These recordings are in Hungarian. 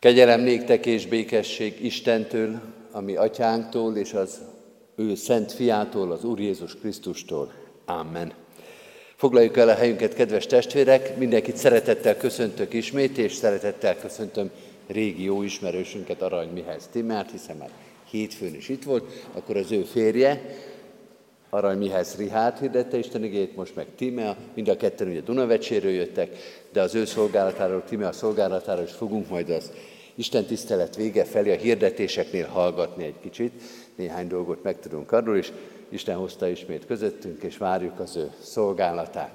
Kegyelem néktek és békesség Istentől, ami atyánktól és az ő szent fiától, az Úr Jézus Krisztustól. Amen. Foglaljuk el a helyünket, kedves testvérek, mindenkit szeretettel köszöntök ismét, és szeretettel köszöntöm régi jó ismerősünket, Arany Mihály Timmert, hiszen már hétfőn is itt volt, akkor az ő férje, Arany Mihály Rihát hirdette Isten igét, most meg Tímea, mind a ketten ugye Dunavecséről jöttek, de az ő szolgálatáról, Tímea szolgálatáról is fogunk majd az Isten tisztelet vége felé a hirdetéseknél hallgatni egy kicsit, néhány dolgot megtudunk arról is. Isten hozta ismét közöttünk, és várjuk az ő szolgálatát.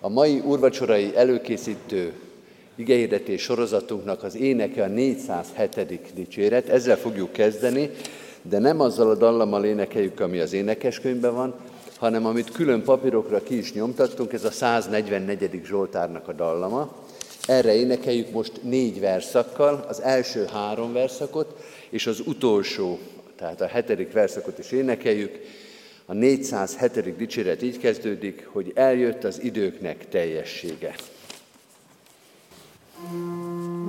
A mai úrvacsorai előkészítő igehirdetés sorozatunknak az éneke a 407. dicséret, ezzel fogjuk kezdeni, de nem azzal a dallammal énekeljük, ami az énekeskönyvben van, hanem amit külön papírokra ki is nyomtattunk, ez a 144. Zsoltárnak a dallama. Erre énekeljük most négy verszakkal, az első három verszakot, és az utolsó, tehát a hetedik verszakot is énekeljük. A 407. dicséret így kezdődik, hogy eljött az időknek teljessége. thank you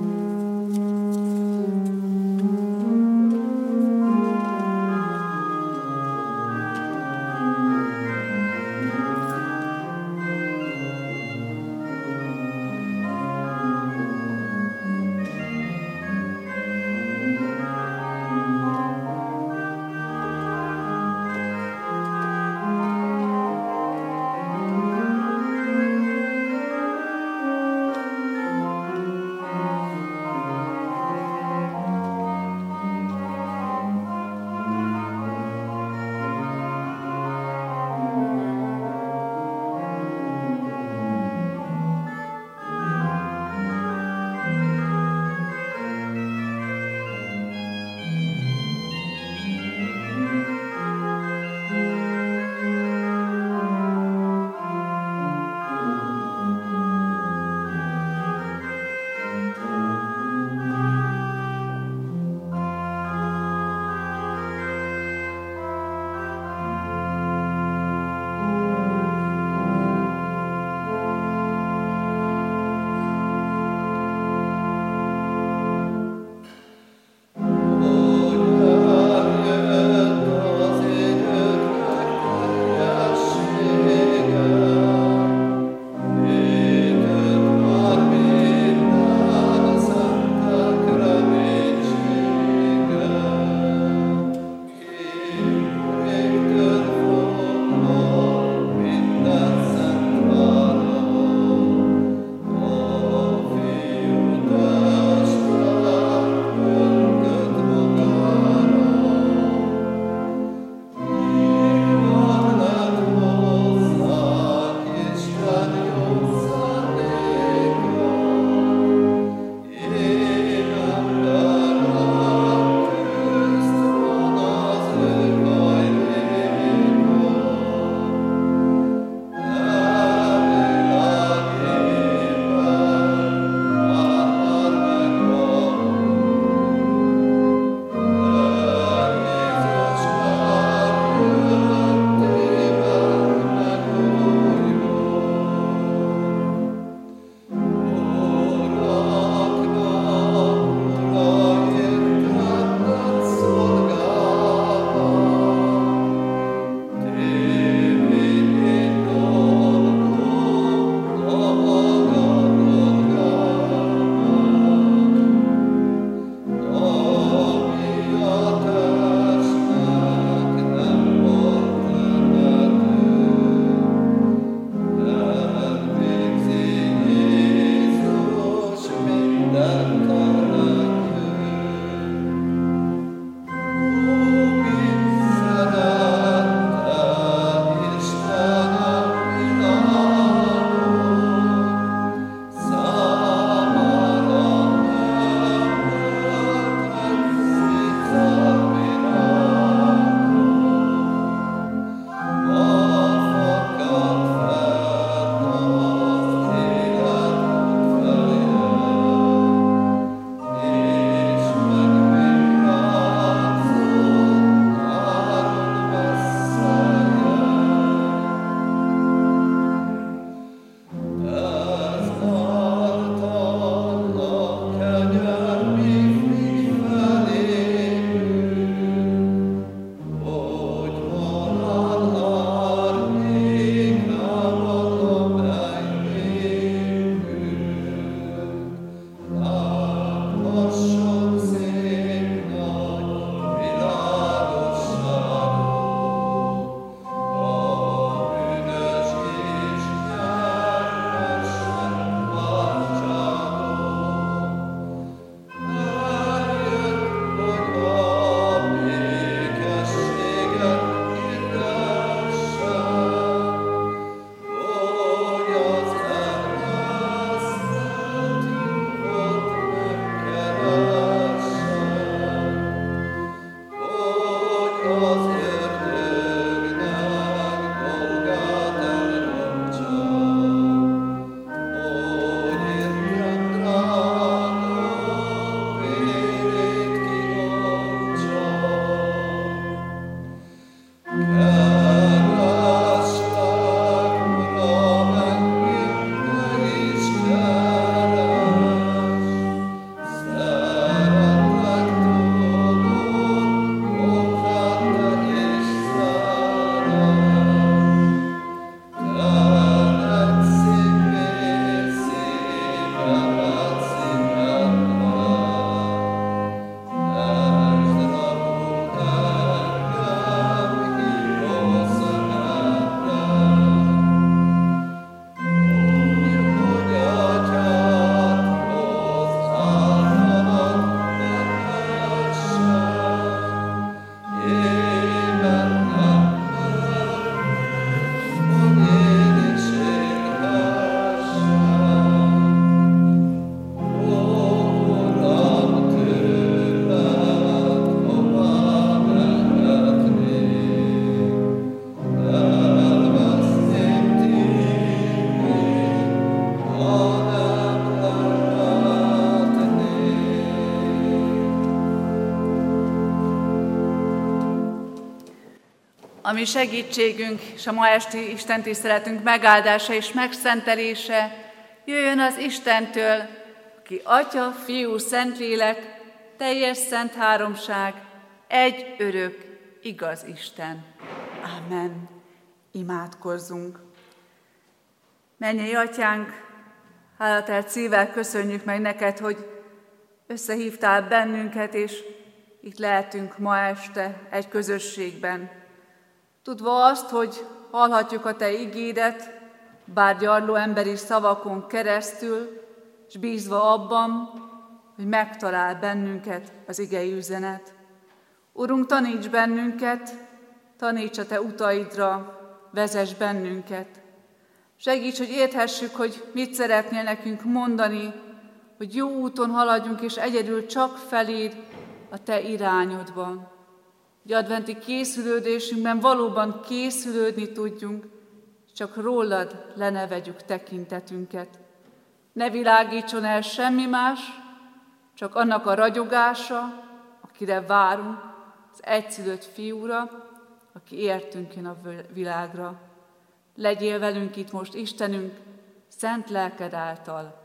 ami segítségünk és a ma esti Isten tiszteletünk megáldása és megszentelése jöjjön az Istentől, ki Atya, Fiú, Szentlélek, teljes szent háromság, egy örök, igaz Isten. Amen. Imádkozzunk. Menjél, Atyánk, hálatelt szívvel köszönjük meg neked, hogy összehívtál bennünket, és itt lehetünk ma este egy közösségben. Tudva azt, hogy hallhatjuk a Te igédet, bár gyarló emberi szavakon keresztül, és bízva abban, hogy megtalál bennünket az igei üzenet. Urunk, taníts bennünket, taníts a Te utaidra, vezess bennünket. Segíts, hogy érthessük, hogy mit szeretnél nekünk mondani, hogy jó úton haladjunk, és egyedül csak feléd a Te irányodban. Hogy adventi készülődésünkben valóban készülődni tudjunk, csak rólad lenevegyük tekintetünket. Ne világítson el semmi más, csak annak a ragyogása, akire várunk, az egyszülött fiúra, aki értünk jön a világra. Legyél velünk itt most, Istenünk, szent lelked által.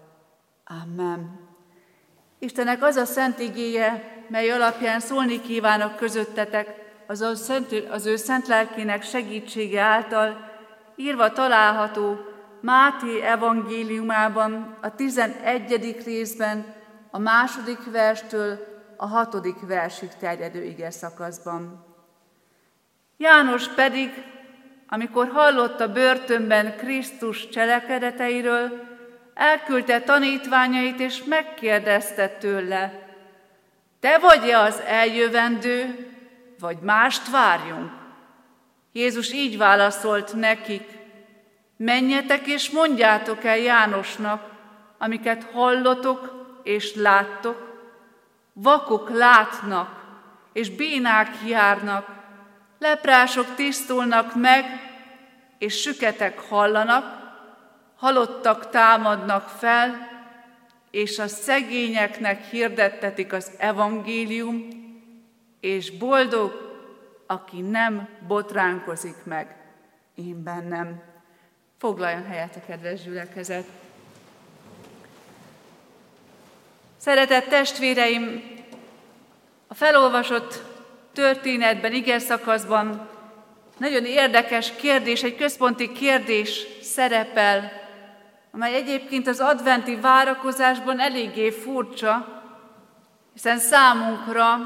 Amen. Istenek az a szent igéje, mely alapján szólni kívánok közöttetek, az, a szent, az ő szent lelkének segítsége által, írva található Máté evangéliumában, a 11. részben, a második verstől a hatodik versig terjedő ige szakaszban. János pedig, amikor hallotta börtönben Krisztus cselekedeteiről, elküldte tanítványait és megkérdezte tőle, te vagy-e az eljövendő, vagy mást várjunk? Jézus így válaszolt nekik, menjetek és mondjátok el Jánosnak, amiket hallotok és láttok, vakok látnak, és bénák járnak, leprások tisztulnak meg, és süketek hallanak, halottak támadnak fel, és a szegényeknek hirdettetik az evangélium, és boldog, aki nem botránkozik meg én bennem. Foglaljon helyet a kedves gyülekezet. Szeretett testvéreim, a felolvasott történetben, igen szakaszban nagyon érdekes kérdés, egy központi kérdés szerepel, amely egyébként az adventi várakozásban eléggé furcsa, hiszen számunkra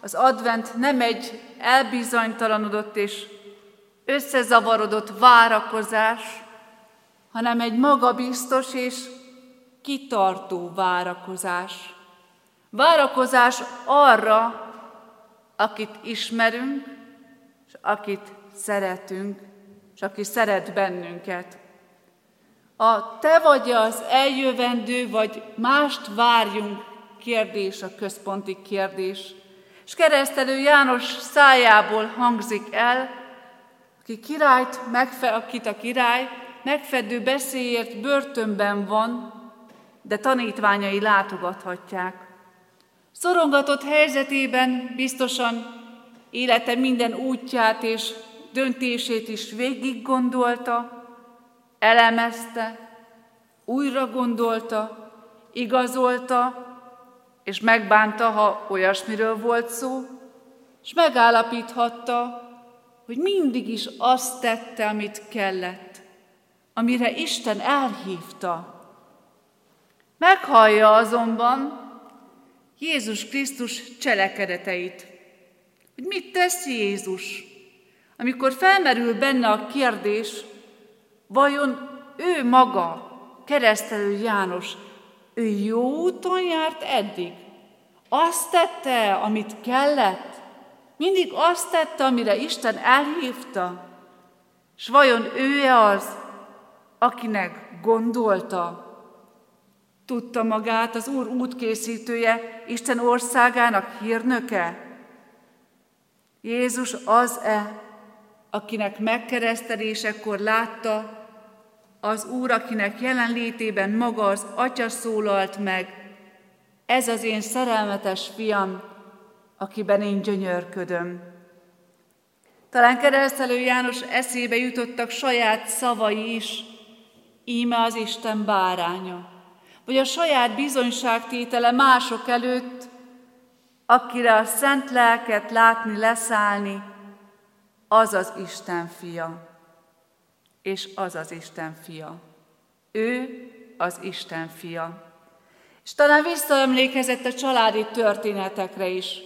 az advent nem egy elbizonytalanodott és összezavarodott várakozás, hanem egy magabiztos és kitartó várakozás. Várakozás arra, akit ismerünk, és akit szeretünk, és aki szeret bennünket. A te vagy az eljövendő, vagy mást várjunk kérdés a központi kérdés. És keresztelő János szájából hangzik el, aki királyt, megfe, akit a király megfedő beszéért börtönben van, de tanítványai látogathatják. Szorongatott helyzetében biztosan élete minden útját és döntését is végig gondolta, elemezte, újra gondolta, igazolta, és megbánta, ha olyasmiről volt szó, és megállapíthatta, hogy mindig is azt tette, amit kellett, amire Isten elhívta. Meghallja azonban Jézus Krisztus cselekedeteit. Hogy mit tesz Jézus, amikor felmerül benne a kérdés, vajon ő maga, keresztelő János, ő jó úton járt eddig? Azt tette, amit kellett? Mindig azt tette, amire Isten elhívta? És vajon ő-e az, akinek gondolta? Tudta magát az Úr útkészítője, Isten országának hírnöke? Jézus az-e, akinek megkeresztelésekor látta, az Úr, akinek jelenlétében maga az Atya szólalt meg, ez az én szerelmetes fiam, akiben én gyönyörködöm. Talán keresztelő János eszébe jutottak saját szavai is, íme az Isten báránya, vagy a saját bizonyságtétele mások előtt, akire a szent lelket látni leszállni, az az Isten fia, és az az Isten fia. Ő az Isten fia. És talán visszaemlékezett a családi történetekre is,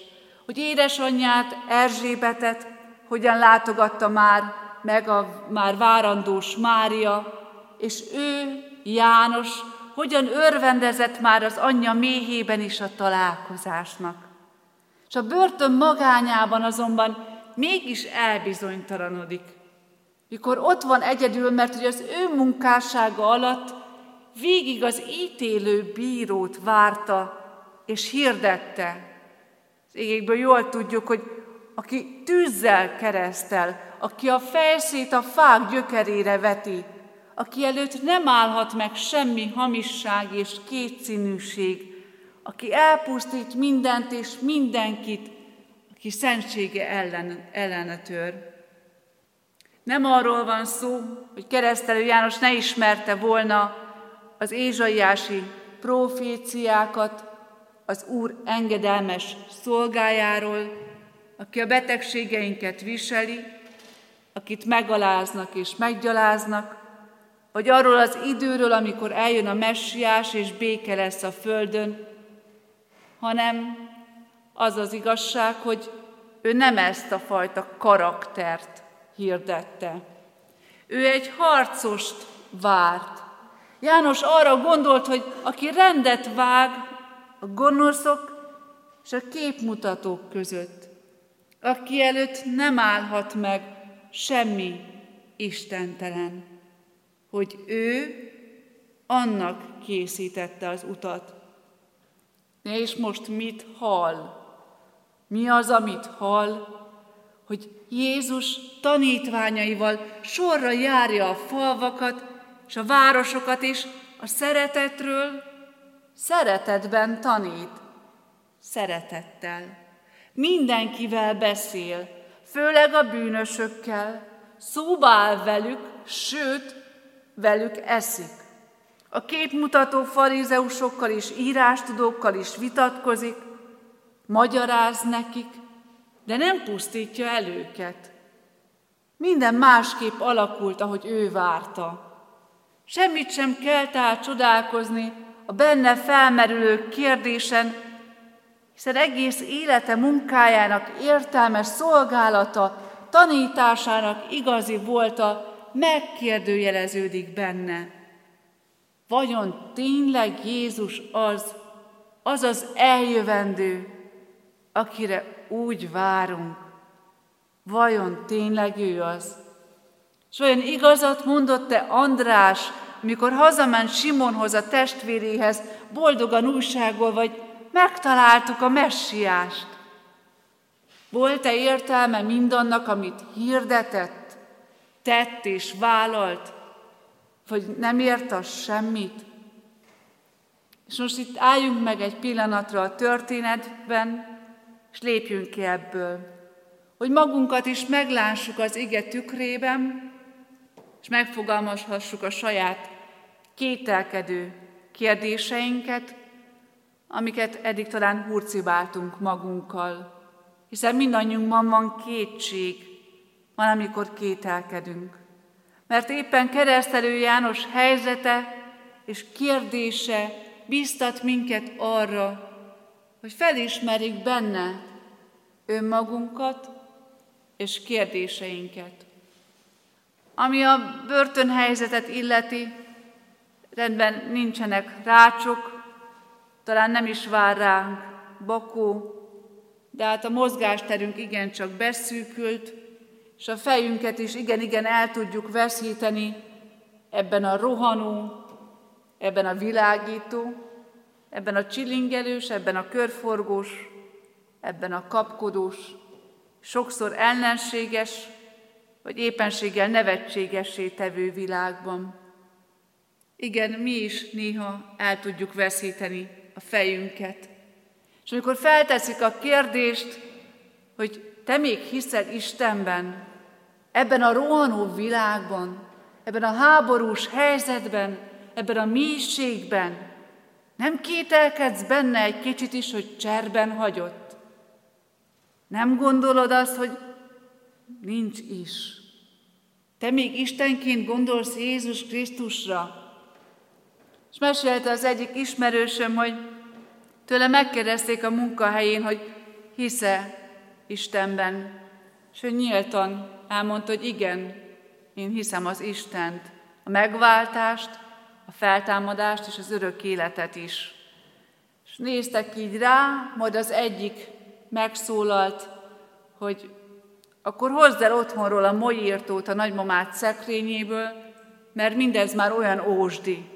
hogy édesanyját, Erzsébetet hogyan látogatta már meg a már várandós Mária, és ő, János, hogyan örvendezett már az anyja méhében is a találkozásnak. És a börtön magányában azonban mégis elbizonytalanodik. Mikor ott van egyedül, mert hogy az ő munkássága alatt végig az ítélő bírót várta és hirdette. Az égékből jól tudjuk, hogy aki tűzzel keresztel, aki a fejszét a fák gyökerére veti, aki előtt nem állhat meg semmi hamisság és kétszínűség, aki elpusztít mindent és mindenkit, aki szentsége ellen, ellene tör. Nem arról van szó, hogy keresztelő János ne ismerte volna az ézsaiási proféciákat az Úr engedelmes szolgájáról, aki a betegségeinket viseli, akit megaláznak és meggyaláznak, vagy arról az időről, amikor eljön a messiás és béke lesz a földön, hanem az az igazság, hogy ő nem ezt a fajta karaktert hirdette. Ő egy harcost várt. János arra gondolt, hogy aki rendet vág a gonoszok és a képmutatók között, aki előtt nem állhat meg semmi istentelen, hogy ő annak készítette az utat. És most mit hall? Mi az, amit hall? Hogy Jézus tanítványaival sorra járja a falvakat és a városokat, és a szeretetről szeretetben tanít. Szeretettel. Mindenkivel beszél, főleg a bűnösökkel, szóba velük, sőt, velük eszik. A képmutató farizeusokkal és írástudókkal is vitatkozik, magyaráz nekik, de nem pusztítja el őket. Minden másképp alakult, ahogy ő várta. Semmit sem kell tehát csodálkozni a benne felmerülő kérdésen, hiszen egész élete munkájának értelmes szolgálata, tanításának igazi volta, megkérdőjeleződik benne. Vajon tényleg Jézus az, az az eljövendő, akire úgy várunk? Vajon tényleg ő az? És olyan igazat mondott-e András, mikor hazament Simonhoz a testvéréhez, boldogan újságol, vagy megtaláltuk a messiást. Volt-e értelme mindannak, amit hirdetett, tett és vállalt, vagy nem ért az semmit? És most itt álljunk meg egy pillanatra a történetben, és lépjünk ki ebből, hogy magunkat is meglássuk az ige tükrében, és megfogalmazhassuk a saját kételkedő kérdéseinket, amiket eddig talán hurcibáltunk magunkkal, hiszen mindannyiunkban van kétség, van, amikor kételkedünk. Mert éppen keresztelő János helyzete és kérdése biztat minket arra, hogy felismerjük benne önmagunkat és kérdéseinket. Ami a börtönhelyzetet illeti, rendben nincsenek rácsok, talán nem is vár ránk bakó, de hát a mozgásterünk igencsak beszűkült, és a fejünket is igen-igen el tudjuk veszíteni ebben a rohanó, ebben a világító, ebben a csilingelős, ebben a körforgós, ebben a kapkodós, sokszor ellenséges, vagy éppenséggel nevetségessé tevő világban. Igen, mi is néha el tudjuk veszíteni a fejünket. És amikor felteszik a kérdést, hogy te még hiszel Istenben, ebben a rohanó világban, ebben a háborús helyzetben, ebben a mélységben, nem kételkedsz benne egy kicsit is, hogy cserben hagyott? Nem gondolod azt, hogy nincs is. Te még Istenként gondolsz Jézus Krisztusra. És mesélte az egyik ismerősöm, hogy tőle megkérdezték a munkahelyén, hogy hisze Istenben, és ő nyíltan elmondta, hogy igen, én hiszem az Istent, a megváltást, a feltámadást és az örök életet is. És néztek így rá, majd az egyik megszólalt, hogy akkor hozd el otthonról a molyírtót a nagymamát szekrényéből, mert mindez már olyan ósdi.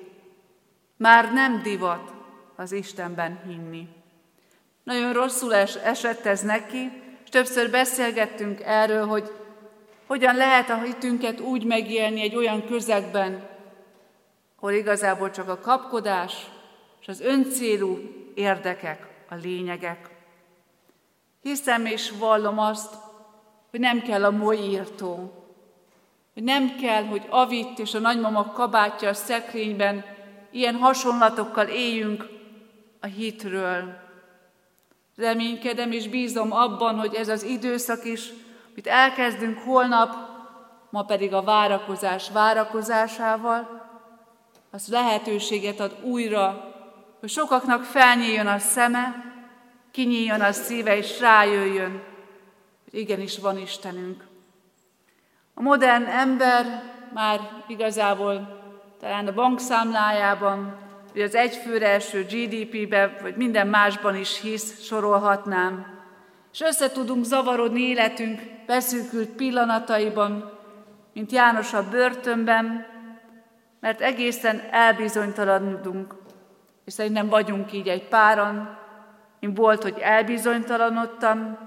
Már nem divat az Istenben hinni. Nagyon rosszul es, esett ez neki, és többször beszélgettünk erről, hogy hogyan lehet a hitünket úgy megélni egy olyan közegben, ahol igazából csak a kapkodás és az öncélú érdekek a lényegek. Hiszem és vallom azt, hogy nem kell a molyírtó, hogy nem kell, hogy Avit és a nagymama kabátja a szekrényben ilyen hasonlatokkal éljünk a hitről. Reménykedem és bízom abban, hogy ez az időszak is, amit elkezdünk holnap, ma pedig a várakozás várakozásával, az lehetőséget ad újra, hogy sokaknak felnyíljon a szeme, kinyíljon a szíve, és rájöjjön, hogy igenis van Istenünk. A modern ember már igazából talán a bankszámlájában, vagy az egyfőre eső GDP-be, vagy minden másban is hisz, sorolhatnám. És össze tudunk zavarodni életünk beszűkült pillanataiban, mint János a börtönben, mert egészen elbizonytalanodunk, és szerintem vagyunk így egy páran. Én volt, hogy elbizonytalanodtam,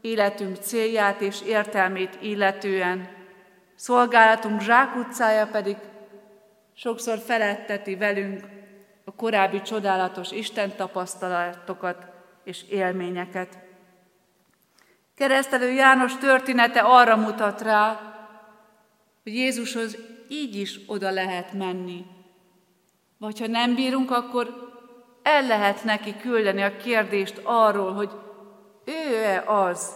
életünk célját és értelmét illetően, szolgálatunk zsákutcája pedig sokszor feletteti velünk a korábbi csodálatos Isten tapasztalatokat és élményeket. Keresztelő János története arra mutat rá, hogy Jézushoz így is oda lehet menni. Vagy ha nem bírunk, akkor el lehet neki küldeni a kérdést arról, hogy ő-e az,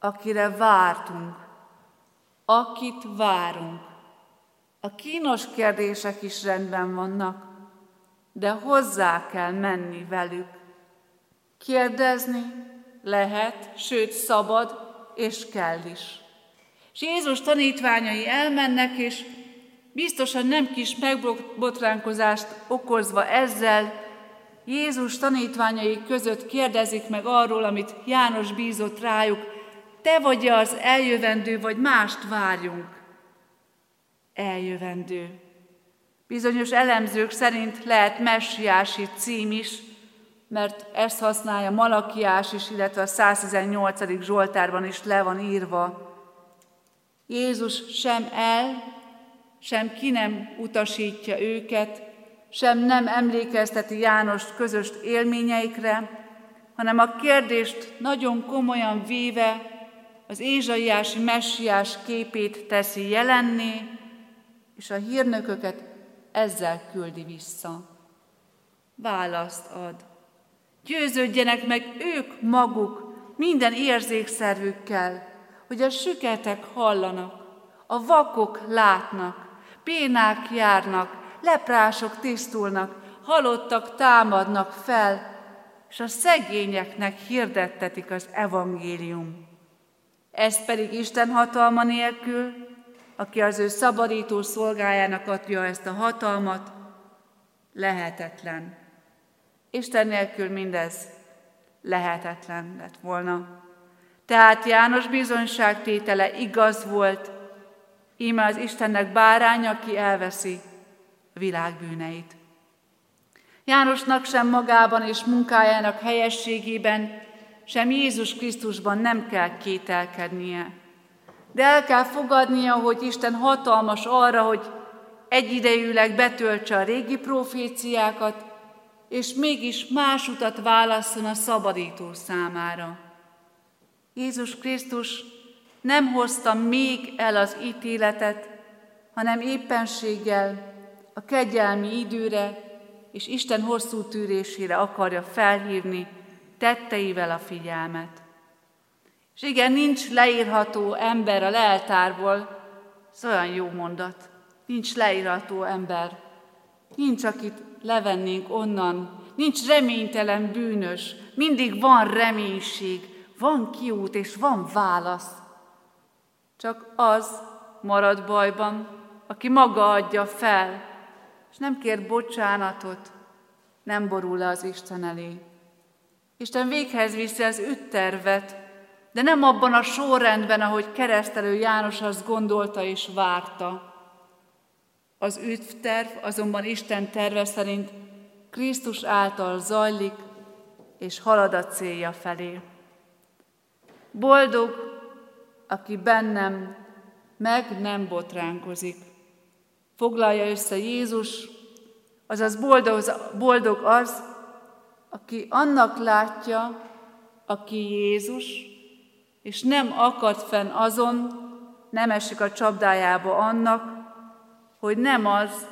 akire vártunk, akit várunk. A kínos kérdések is rendben vannak, de hozzá kell menni velük. Kérdezni lehet, sőt szabad, és kell is. És Jézus tanítványai elmennek, és biztosan nem kis megbotránkozást okozva ezzel, Jézus tanítványai között kérdezik meg arról, amit János bízott rájuk, te vagy az eljövendő, vagy mást várjunk? Eljövendő. Bizonyos elemzők szerint lehet messiási cím is, mert ezt használja Malakiás is, illetve a 118. Zsoltárban is le van írva. Jézus sem el, sem ki nem utasítja őket, sem nem emlékezteti Jánost közös élményeikre, hanem a kérdést nagyon komolyan véve az ézsaiási messiás képét teszi jelenné, és a hírnököket ezzel küldi vissza. Választ ad. Győződjenek meg ők maguk minden érzékszervükkel, hogy a süketek hallanak, a vakok látnak, pénák járnak, leprások tisztulnak, halottak támadnak fel, és a szegényeknek hirdettetik az evangélium. Ez pedig Isten hatalma nélkül, aki az ő szabadító szolgájának adja ezt a hatalmat, lehetetlen. Isten nélkül mindez lehetetlen lett volna. Tehát János bizonyságtétele igaz volt, íme az Istennek bárány, aki elveszi a. Jánosnak sem magában és munkájának helyességében, sem Jézus Krisztusban nem kell kételkednie. De el kell fogadnia, hogy Isten hatalmas arra, hogy egyidejűleg betöltse a régi proféciákat, és mégis más utat válasszon a szabadító számára. Jézus Krisztus nem hozta még el az ítéletet, hanem éppenséggel a kegyelmi időre és Isten hosszú tűrésére akarja felhívni tetteivel a figyelmet. És igen, nincs leírható ember a leltárból, ez olyan jó mondat. Nincs leírható ember. Nincs, akit levennénk onnan. Nincs reménytelen bűnös. Mindig van reménység, van kiút és van válasz. Csak az marad bajban, aki maga adja fel, és nem kér bocsánatot, nem borul le az Isten elé. Isten véghez viszi az ütttervet, de nem abban a sorrendben, ahogy keresztelő János azt gondolta és várta. Az üdvterv azonban Isten terve szerint Krisztus által zajlik, és halad a célja felé. Boldog, aki bennem meg nem botránkozik. Foglalja össze Jézus, azaz boldog, boldog az, aki annak látja, aki Jézus, és nem akad fenn azon, nem esik a csapdájába annak, hogy nem az,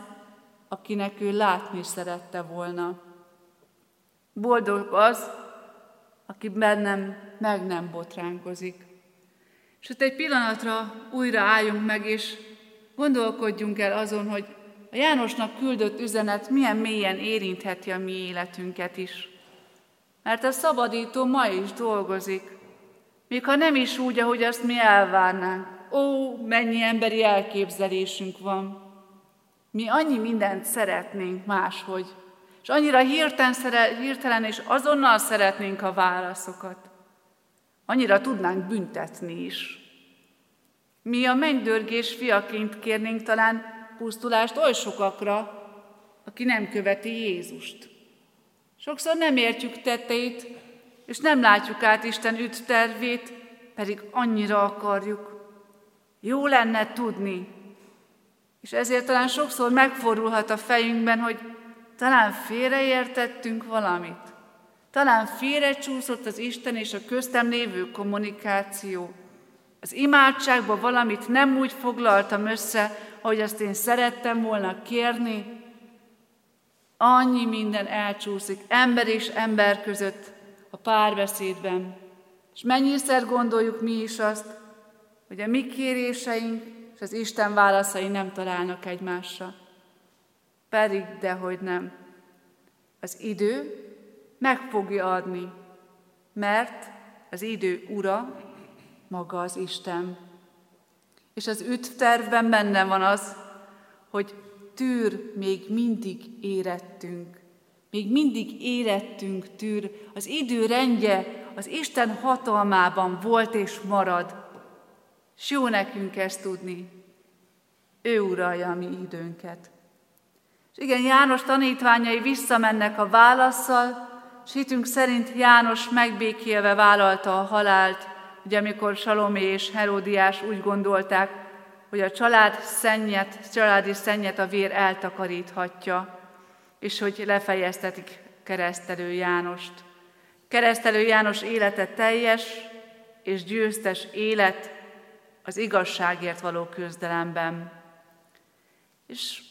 akinek ő látni szerette volna. Boldog az, aki bennem meg nem botránkozik. És ott egy pillanatra újra álljunk meg, és gondolkodjunk el azon, hogy a Jánosnak küldött üzenet milyen mélyen érintheti a mi életünket is. Mert a szabadító ma is dolgozik. Még ha nem is úgy, ahogy azt mi elvárnánk. Ó, mennyi emberi elképzelésünk van. Mi annyi mindent szeretnénk máshogy, és annyira hirtelen, hirtelen és azonnal szeretnénk a válaszokat. Annyira tudnánk büntetni is. Mi a mennydörgés fiaként kérnénk talán pusztulást oly sokakra, aki nem követi Jézust. Sokszor nem értjük tetteit, és nem látjuk át Isten üt tervét, pedig annyira akarjuk. Jó lenne tudni. És ezért talán sokszor megfordulhat a fejünkben, hogy talán félreértettünk valamit. Talán félrecsúszott az Isten és a köztem lévő kommunikáció. Az imádságban valamit nem úgy foglaltam össze, ahogy azt én szerettem volna kérni. Annyi minden elcsúszik ember és ember között, a párbeszédben. És mennyiszer gondoljuk mi is azt, hogy a mi kéréseink és az Isten válaszai nem találnak egymásra. Pedig dehogy nem. Az idő meg fogja adni, mert az idő ura maga az Isten. És az üdvtervben benne van az, hogy tűr még mindig érettünk. Még mindig érettünk tűr, az idő rendje az Isten hatalmában volt és marad. S jó nekünk ezt tudni. Ő uralja a mi időnket. És igen, János tanítványai visszamennek a válaszsal, és hitünk szerint János megbékélve vállalta a halált, ugye amikor Salomé és Heródiás úgy gondolták, hogy a család szennyet, családi szennyet a vér eltakaríthatja és hogy lefejeztetik keresztelő Jánost. Keresztelő János élete teljes és győztes élet az igazságért való küzdelemben. És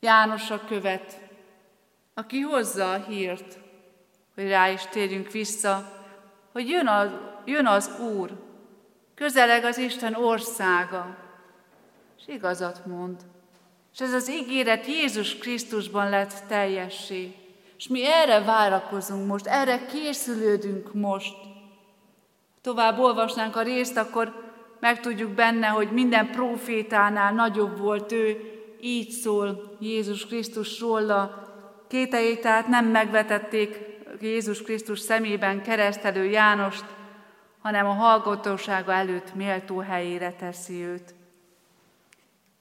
János a követ, aki hozza a hírt, hogy rá is térjünk vissza, hogy jön az, jön az Úr, közeleg az Isten országa, és igazat mond. És ez az ígéret Jézus Krisztusban lett teljessé. És mi erre várakozunk most, erre készülődünk most. Tovább olvasnánk a részt, akkor megtudjuk benne, hogy minden profétánál nagyobb volt ő, így szól Jézus Krisztus róla. Kétejét tehát nem megvetették Jézus Krisztus szemében keresztelő Jánost, hanem a hallgatósága előtt méltó helyére teszi őt.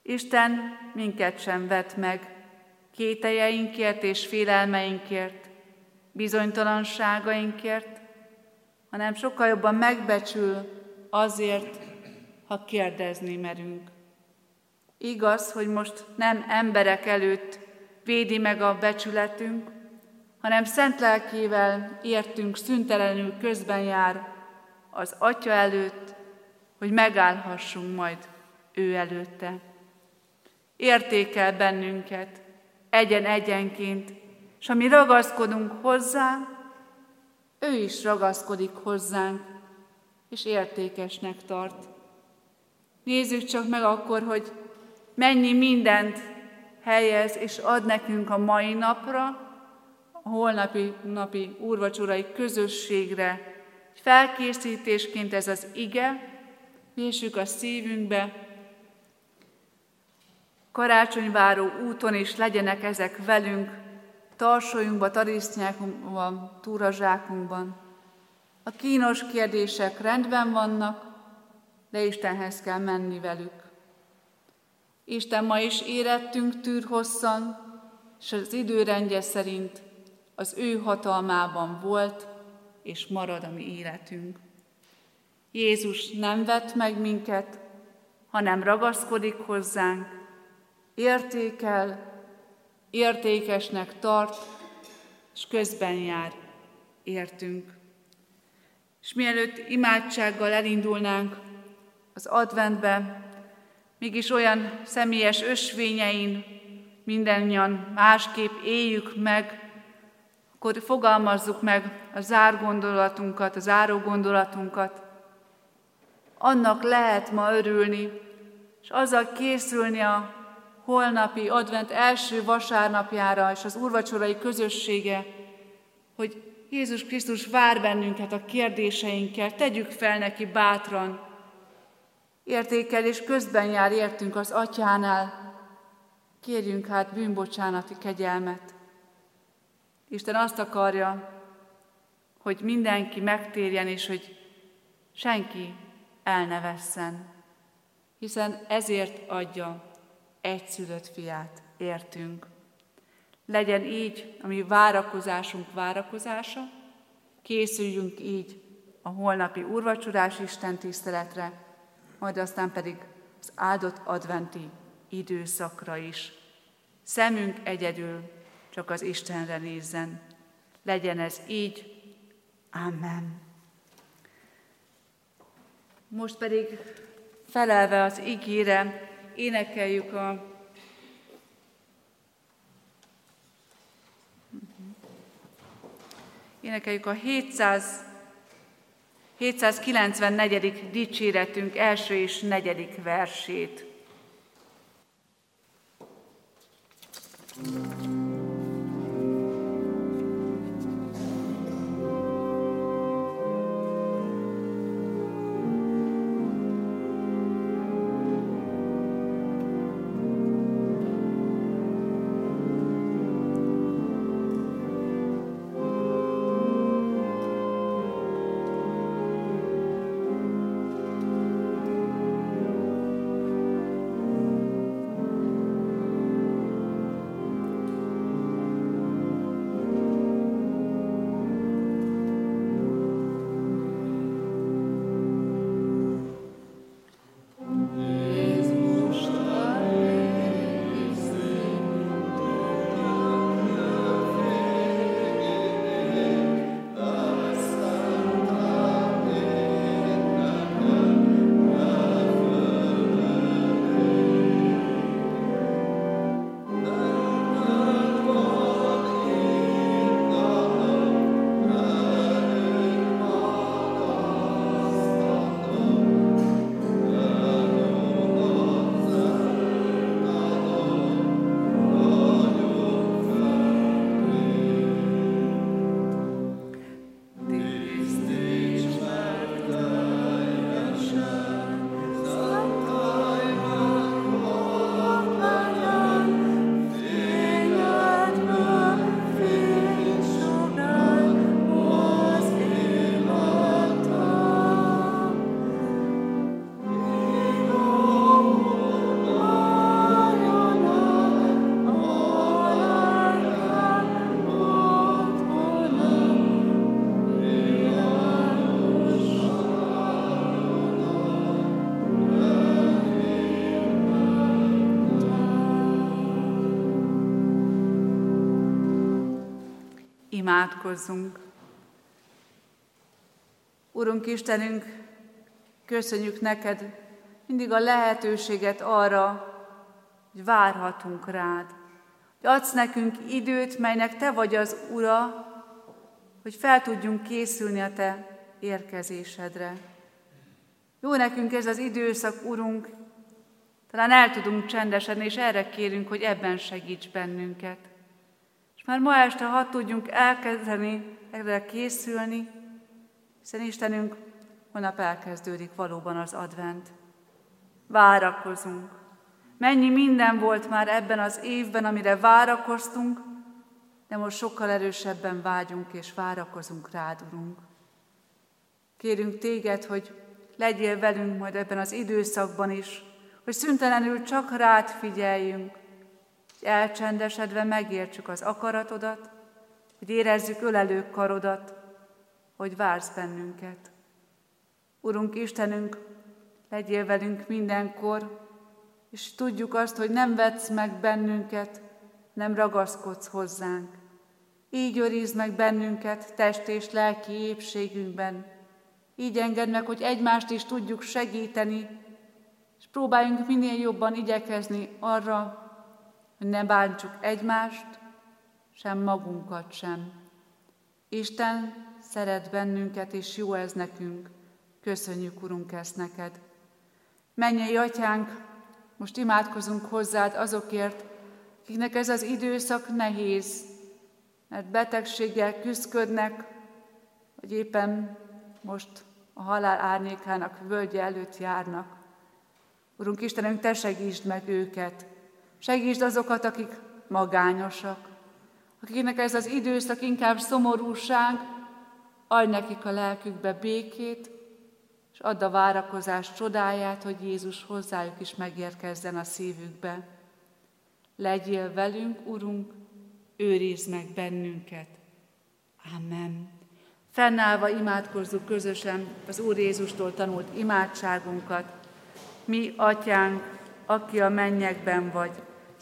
Isten minket sem vet meg kételjeinkért és félelmeinkért, bizonytalanságainkért, hanem sokkal jobban megbecsül azért, ha kérdezni merünk. Igaz, hogy most nem emberek előtt védi meg a becsületünk, hanem szent lelkével értünk szüntelenül közben jár az Atya előtt, hogy megállhassunk majd ő előtte. Értékel bennünket egyen-egyenként, és ami ragaszkodunk hozzá, ő is ragaszkodik hozzánk, és értékesnek tart. Nézzük csak meg akkor, hogy mennyi mindent helyez és ad nekünk a mai napra, a holnapi napi úrvacsorai közösségre. Felkészítésként ez az ige, vésük a szívünkbe, karácsonyváró úton is legyenek ezek velünk, tarsolyunkban, tarisznyákunkban, túrazsákunkban. A kínos kérdések rendben vannak, de Istenhez kell menni velük. Isten ma is érettünk tűr hosszan, és az időrendje szerint az ő hatalmában volt és marad a mi életünk. Jézus nem vett meg minket, hanem ragaszkodik hozzánk, értékel, értékesnek tart, és közben jár értünk. És mielőtt imádsággal elindulnánk az adventbe, mégis olyan személyes ösvényein mindannyian másképp éljük meg, akkor fogalmazzuk meg a zárgondolatunkat, a záró gondolatunkat. Annak lehet ma örülni, és azzal készülni a holnapi advent első vasárnapjára és az úrvacsorai közössége, hogy Jézus Krisztus vár bennünket a kérdéseinkkel, tegyük fel neki bátran. Értékelés közben jár értünk az atyánál, kérjünk hát bűnbocsánati kegyelmet. Isten azt akarja, hogy mindenki megtérjen, és hogy senki el ne vesszen, hiszen ezért adja egyszülött fiát értünk. Legyen így a mi várakozásunk várakozása, készüljünk így a holnapi úrvacsorás Isten tiszteletre, majd aztán pedig az áldott adventi időszakra is. Szemünk egyedül csak az Istenre nézzen. Legyen ez így. Amen. Most pedig felelve az ígére, énekeljük a énekeljük a 700, 794. dicséretünk első és negyedik versét. thank you Imádkozzunk. Urunk Istenünk, Köszönjük neked mindig a lehetőséget arra, hogy várhatunk rád. Hogy adsz nekünk időt, melynek te vagy az Ura, hogy fel tudjunk készülni a te érkezésedre. Jó nekünk ez az időszak, Urunk, talán el tudunk csendesedni, és erre kérünk, hogy ebben segíts bennünket. Már ma este, ha tudjunk elkezdeni erre készülni, hiszen Istenünk, holnap elkezdődik valóban az advent. Várakozunk. Mennyi minden volt már ebben az évben, amire várakoztunk, de most sokkal erősebben vágyunk és várakozunk rád, Urunk. Kérünk téged, hogy legyél velünk majd ebben az időszakban is, hogy szüntelenül csak rád figyeljünk, elcsendesedve megértsük az akaratodat, hogy érezzük ölelő karodat, hogy vársz bennünket. Urunk Istenünk, legyél velünk mindenkor, és tudjuk azt, hogy nem vetsz meg bennünket, nem ragaszkodsz hozzánk. Így őrizd meg bennünket test és lelki épségünkben. Így engedd meg, hogy egymást is tudjuk segíteni, és próbáljunk minél jobban igyekezni arra, hogy ne bántsuk egymást, sem magunkat sem. Isten szeret bennünket, és jó ez nekünk. Köszönjük, Urunk, ezt neked. Mennyei Atyánk, most imádkozunk hozzád azokért, akiknek ez az időszak nehéz, mert betegséggel küzdködnek, vagy éppen most a halál árnyékának völgye előtt járnak. Urunk Istenünk, Te segítsd meg őket. Segítsd azokat, akik magányosak, akiknek ez az időszak inkább szomorúság, adj nekik a lelkükbe békét, és add a várakozás csodáját, hogy Jézus hozzájuk is megérkezzen a szívükbe. Legyél velünk, Urunk, őrizd meg bennünket. Amen. Fennállva imádkozzuk közösen az Úr Jézustól tanult imádságunkat. Mi, Atyánk, aki a mennyekben vagy,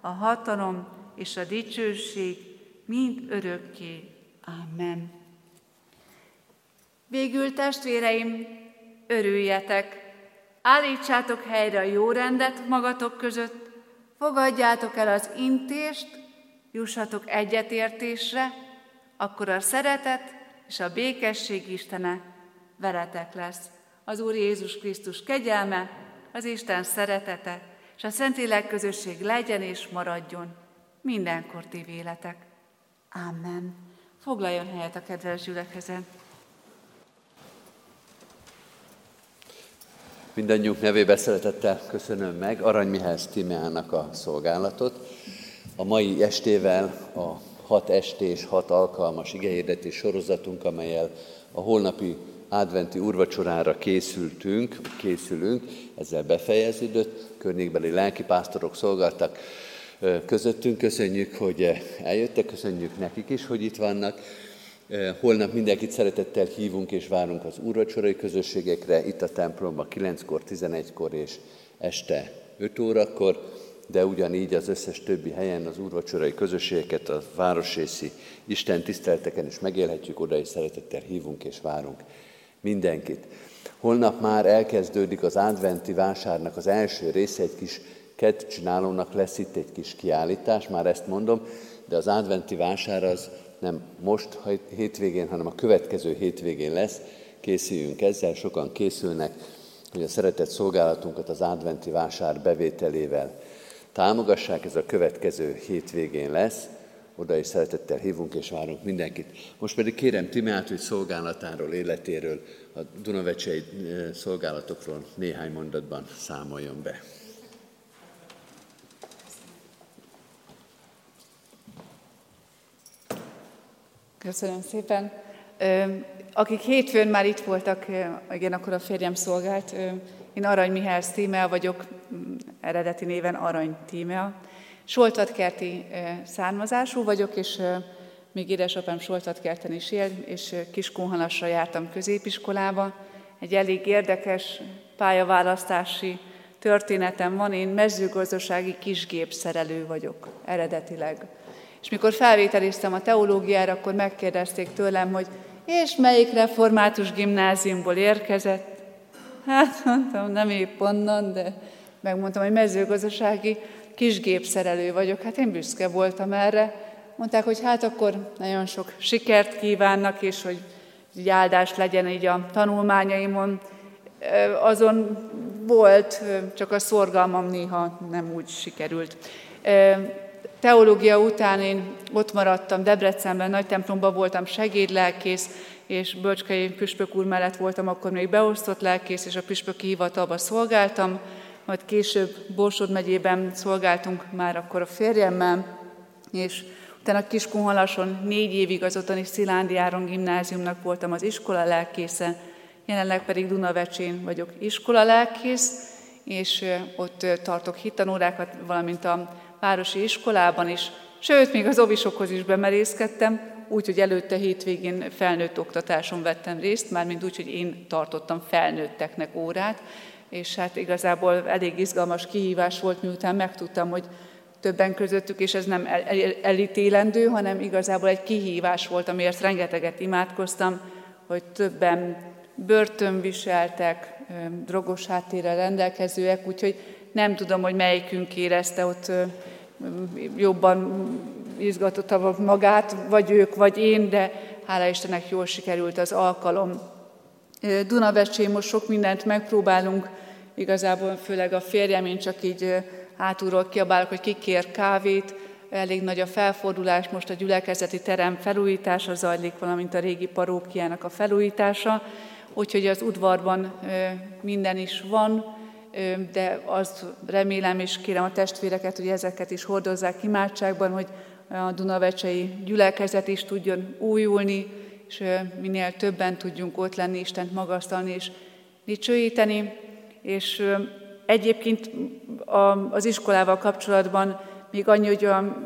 a hatalom és a dicsőség mind örökké. Amen. Végül testvéreim, örüljetek, állítsátok helyre a jó rendet magatok között, fogadjátok el az intést, jussatok egyetértésre, akkor a szeretet és a békesség Istene veletek lesz. Az Úr Jézus Krisztus kegyelme, az Isten szeretete és a Szentlélek közösség legyen és maradjon mindenkor ti véletek. Amen. Foglaljon helyet a kedves gyülekezet. Mindannyiunk nevébe szeretettel köszönöm meg Arany Mihály Timeának a szolgálatot. A mai estével a hat estés, hat alkalmas igehirdetés sorozatunk, amelyel a holnapi adventi urvacsorára készültünk, készülünk, ezzel befejeződött, környékbeli lelkipásztorok szolgáltak közöttünk. Köszönjük, hogy eljöttek, köszönjük nekik is, hogy itt vannak. Holnap mindenkit szeretettel hívunk és várunk az úrvacsorai közösségekre, itt a templomban 9-kor, 11-kor és este 5 órakor, de ugyanígy az összes többi helyen az úrvacsorai közösségeket, a városrészi Isten tisztelteken is megélhetjük, oda is szeretettel hívunk és várunk mindenkit. Holnap már elkezdődik az adventi vásárnak az első része, egy kis csinálónak lesz itt egy kis kiállítás, már ezt mondom, de az adventi vásár az nem most hétvégén, hanem a következő hétvégén lesz. Készüljünk ezzel, sokan készülnek, hogy a szeretett szolgálatunkat az adventi vásár bevételével támogassák, ez a következő hétvégén lesz. Oda is szeretettel hívunk és várunk mindenkit. Most pedig kérem Timeát, hogy szolgálatáról, életéről, a Dunavecsei eh, szolgálatokról néhány mondatban számoljon be. Köszönöm szépen. Akik hétfőn már itt voltak, igen, akkor a férjem szolgált, Én Arany Mihály Tímea vagyok, eredeti néven Arany Tímea. Soltatkerti származású vagyok, és még édesapám Soltatkerten is él, és Kiskunhalasra jártam középiskolába. Egy elég érdekes pályaválasztási történetem van, én mezőgazdasági kisgépszerelő vagyok eredetileg. És mikor felvételiztem a teológiára, akkor megkérdezték tőlem, hogy és melyik református gimnáziumból érkezett? Hát mondtam, nem épp onnan, de megmondtam, hogy mezőgazdasági kisgépszerelő vagyok. Hát én büszke voltam erre. Mondták, hogy hát akkor nagyon sok sikert kívánnak, és hogy így áldás legyen így a tanulmányaimon. Azon volt, csak a szorgalmam néha nem úgy sikerült. Teológia után én ott maradtam Debrecenben, nagy templomban voltam segédlelkész, és Bölcskei püspök úr mellett voltam akkor még beosztott lelkész, és a püspöki hivatalba szolgáltam, majd később Borsod megyében szolgáltunk már akkor a férjemmel, és utána Kiskunhalason négy évig az ottani Szilándi Áron gimnáziumnak voltam az iskola lelkésze, jelenleg pedig Dunavecsén vagyok iskola lelkész, és ott tartok hittanórákat, valamint a városi iskolában is, sőt, még az ovisokhoz is bemerészkedtem, úgyhogy előtte hétvégén felnőtt oktatáson vettem részt, mármint úgy, hogy én tartottam felnőtteknek órát, és hát igazából elég izgalmas kihívás volt, miután megtudtam, hogy többen közöttük, és ez nem el, el, elítélendő, hanem igazából egy kihívás volt, amiért rengeteget imádkoztam, hogy többen börtönviseltek, drogos háttérrel rendelkezőek, úgyhogy nem tudom, hogy melyikünk érezte ott jobban izgatotta magát, vagy ők, vagy én, de hála Istennek jól sikerült az alkalom. Dunavecsén most sok mindent megpróbálunk, igazából főleg a férjem, én csak így hátulról kiabálok, hogy ki kér kávét, elég nagy a felfordulás, most a gyülekezeti terem felújítása zajlik, valamint a régi parókiának a felújítása, úgyhogy az udvarban minden is van, de azt remélem és kérem a testvéreket, hogy ezeket is hordozzák imádságban, hogy a Dunavecsei gyülekezet is tudjon újulni, és minél többen tudjunk ott lenni, Istent magasztalni és dicsőíteni. És egyébként az iskolával kapcsolatban még annyi, hogy a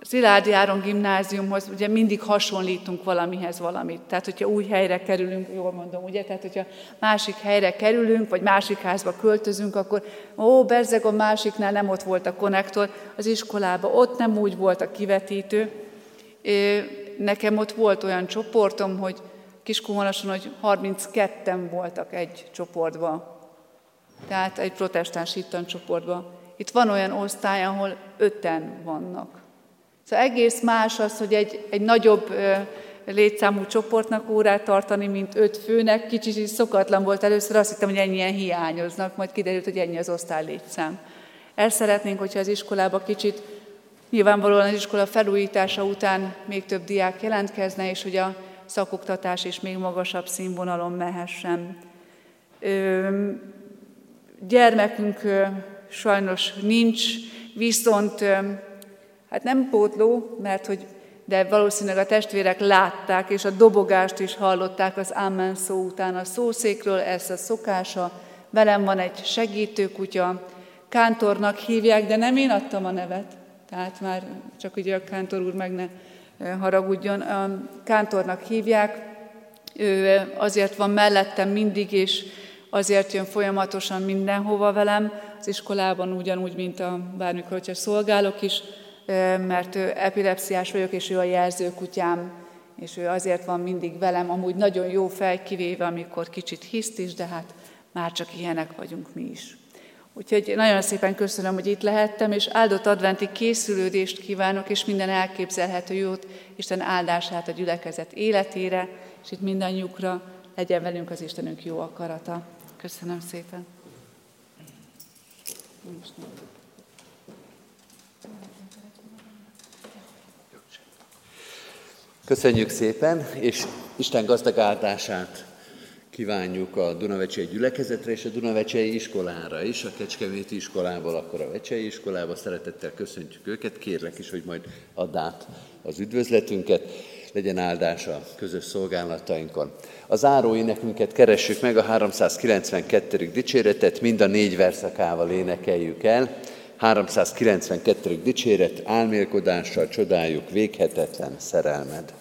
Szilárdi Áron gimnáziumhoz ugye mindig hasonlítunk valamihez valamit. Tehát, hogyha új helyre kerülünk, jól mondom, ugye, tehát, hogyha másik helyre kerülünk, vagy másik házba költözünk, akkor ó, bezzeg a másiknál nem ott volt a konnektor, az iskolában ott nem úgy volt a kivetítő. Nekem ott volt olyan csoportom, hogy Kiskunhalason, hogy 32-en voltak egy csoportban. Tehát egy protestáns hittan csoportban. Itt van olyan osztály, ahol öten vannak. Szóval egész más az, hogy egy, egy nagyobb létszámú csoportnak órát tartani, mint öt főnek. Kicsit is szokatlan volt először, azt hittem, hogy ennyien hiányoznak, majd kiderült, hogy ennyi az osztály létszám. El szeretnénk, hogyha az iskolába kicsit, nyilvánvalóan az iskola felújítása után még több diák jelentkezne, és hogy a szakoktatás is még magasabb színvonalon mehessen. Gyermekünk sajnos nincs, viszont Hát nem pótló, mert hogy de valószínűleg a testvérek látták, és a dobogást is hallották az Amen szó után a szószékről, ez a szokása. Velem van egy segítőkutya, Kántornak hívják, de nem én adtam a nevet, tehát már csak ugye a Kántor úr meg ne haragudjon. A Kántornak hívják, ő azért van mellettem mindig, és azért jön folyamatosan mindenhova velem, az iskolában ugyanúgy, mint a bármikor, hogyha szolgálok is, mert ő epilepsziás vagyok, és ő a jelzőkutyám, és ő azért van mindig velem, amúgy nagyon jó fej, kivéve amikor kicsit hiszt is, de hát már csak ilyenek vagyunk mi is. Úgyhogy nagyon szépen köszönöm, hogy itt lehettem, és áldott adventi készülődést kívánok, és minden elképzelhető jót, Isten áldását a gyülekezet életére, és itt mindannyiukra legyen velünk az Istenünk jó akarata. Köszönöm szépen. Köszönjük szépen, és Isten gazdag áldását kívánjuk a Dunavecsei gyülekezetre és a Dunavecsei iskolára is, a Kecskeméti iskolából, akkor a Vecsei iskolába. Szeretettel köszöntjük őket, kérlek is, hogy majd add át az üdvözletünket. Legyen áldása a közös szolgálatainkon. Az záró énekünket keressük meg, a 392. dicséretet, mind a négy verszakával énekeljük el. 392. dicséret, álmélkodással csodáljuk véghetetlen szerelmed.